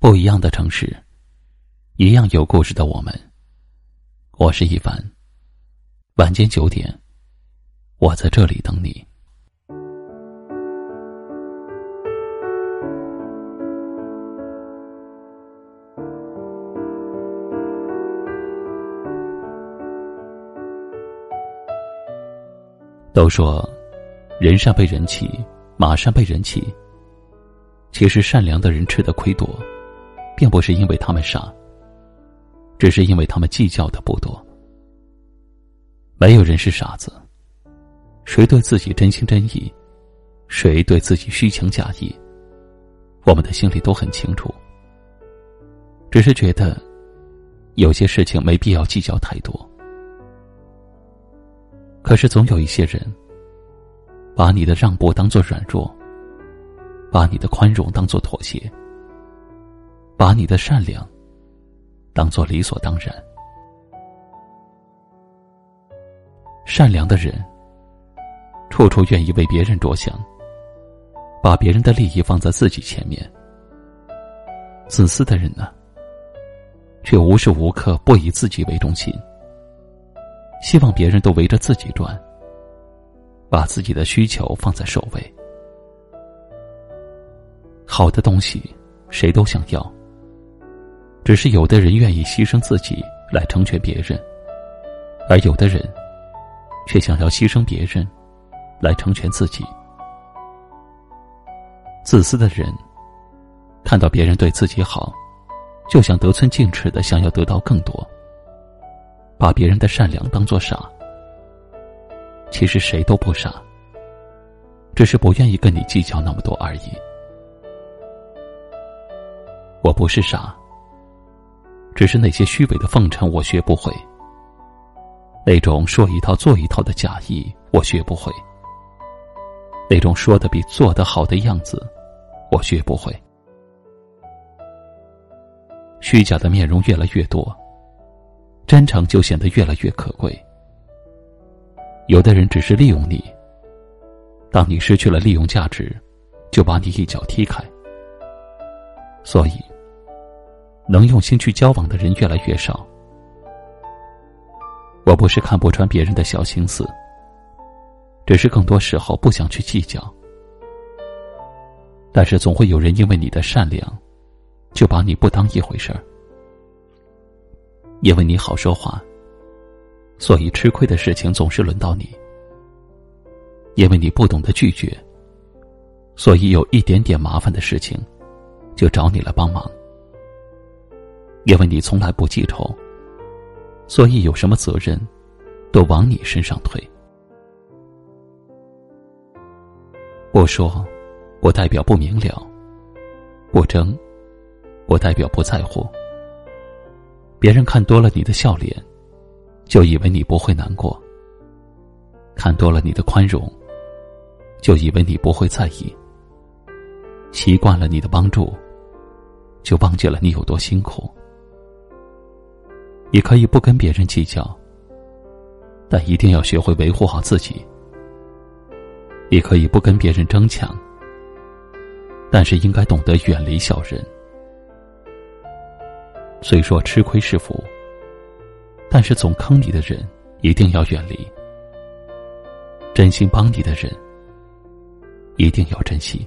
不一样的城市，一样有故事的我们。我是一凡。晚间九点，我在这里等你。都说，人善被人欺，马善被人骑。其实，善良的人吃的亏多。并不是因为他们傻，只是因为他们计较的不多。没有人是傻子，谁对自己真心真意，谁对自己虚情假意，我们的心里都很清楚。只是觉得，有些事情没必要计较太多。可是总有一些人，把你的让步当做软弱，把你的宽容当做妥协。把你的善良当做理所当然。善良的人，处处愿意为别人着想，把别人的利益放在自己前面。自私的人呢，却无时无刻不以自己为中心，希望别人都围着自己转，把自己的需求放在首位。好的东西，谁都想要。只是有的人愿意牺牲自己来成全别人，而有的人却想要牺牲别人来成全自己。自私的人看到别人对自己好，就想得寸进尺的想要得到更多，把别人的善良当做傻。其实谁都不傻，只是不愿意跟你计较那么多而已。我不是傻。只是那些虚伪的奉承，我学不会；那种说一套做一套的假意，我学不会；那种说的比做的好的样子，我学不会。虚假的面容越来越多，真诚就显得越来越可贵。有的人只是利用你，当你失去了利用价值，就把你一脚踢开。所以。能用心去交往的人越来越少。我不是看不穿别人的小心思，只是更多时候不想去计较。但是总会有人因为你的善良，就把你不当一回事儿。因为你好说话，所以吃亏的事情总是轮到你。因为你不懂得拒绝，所以有一点点麻烦的事情，就找你来帮忙。因为你从来不记仇，所以有什么责任，都往你身上推。不说，我代表不明了；不争，我代表不在乎。别人看多了你的笑脸，就以为你不会难过；看多了你的宽容，就以为你不会在意；习惯了你的帮助，就忘记了你有多辛苦。你可以不跟别人计较，但一定要学会维护好自己。你可以不跟别人争抢，但是应该懂得远离小人。虽说吃亏是福，但是总坑你的人一定要远离。真心帮你的人，一定要珍惜。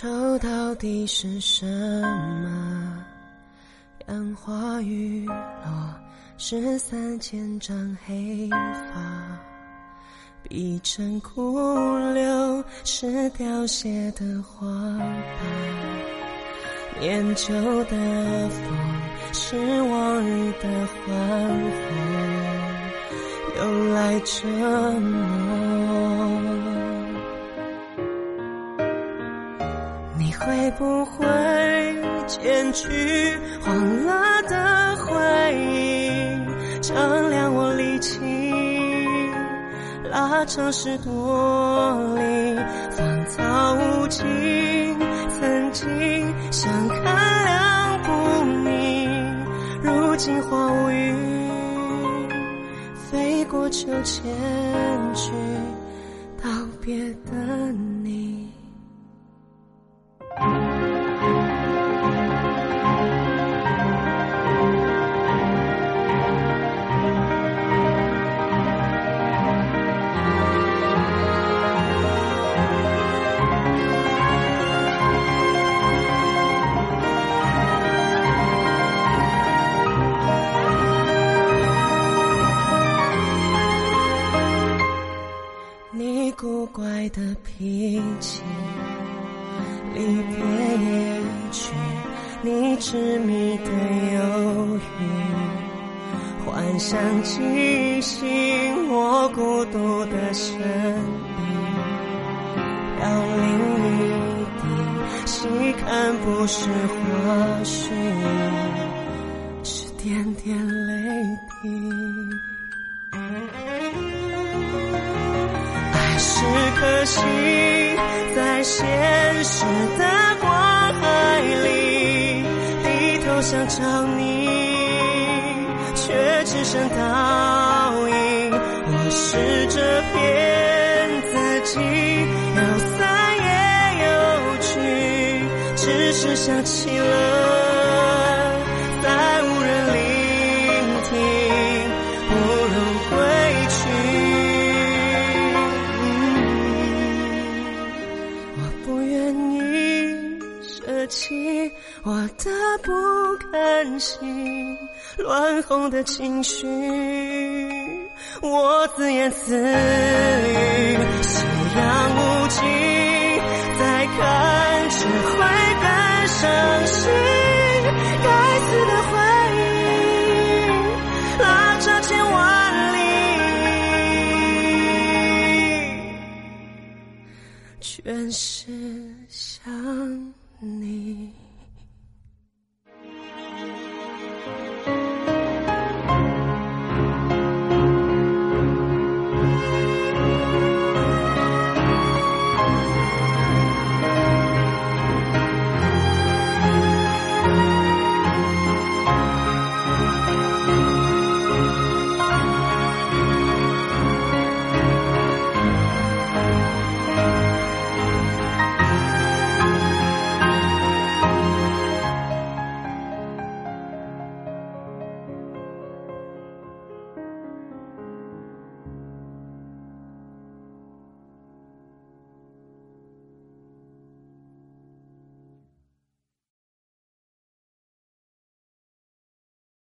愁到底是什么？杨花雨落，是三千丈黑发。碧城枯柳，是凋谢的花瓣。念旧的风，是往日的欢呼，又来折磨。你会不会剪去黄了的回忆，丈量我力气，拉长十多里，芳草无尽，曾经相看两不明，如今花无语，飞过秋千去道别的。你痴迷的忧郁，幻想记醒我孤独的声音，要淋一滴，细看不是花絮，是点点泪滴。爱是可惜，在现实的想找你，却只剩倒影。我试着骗自己，要散也有聚，只是想起了，起我的不甘心，乱哄的情绪，我自言自语，夕阳无尽，再看只会更伤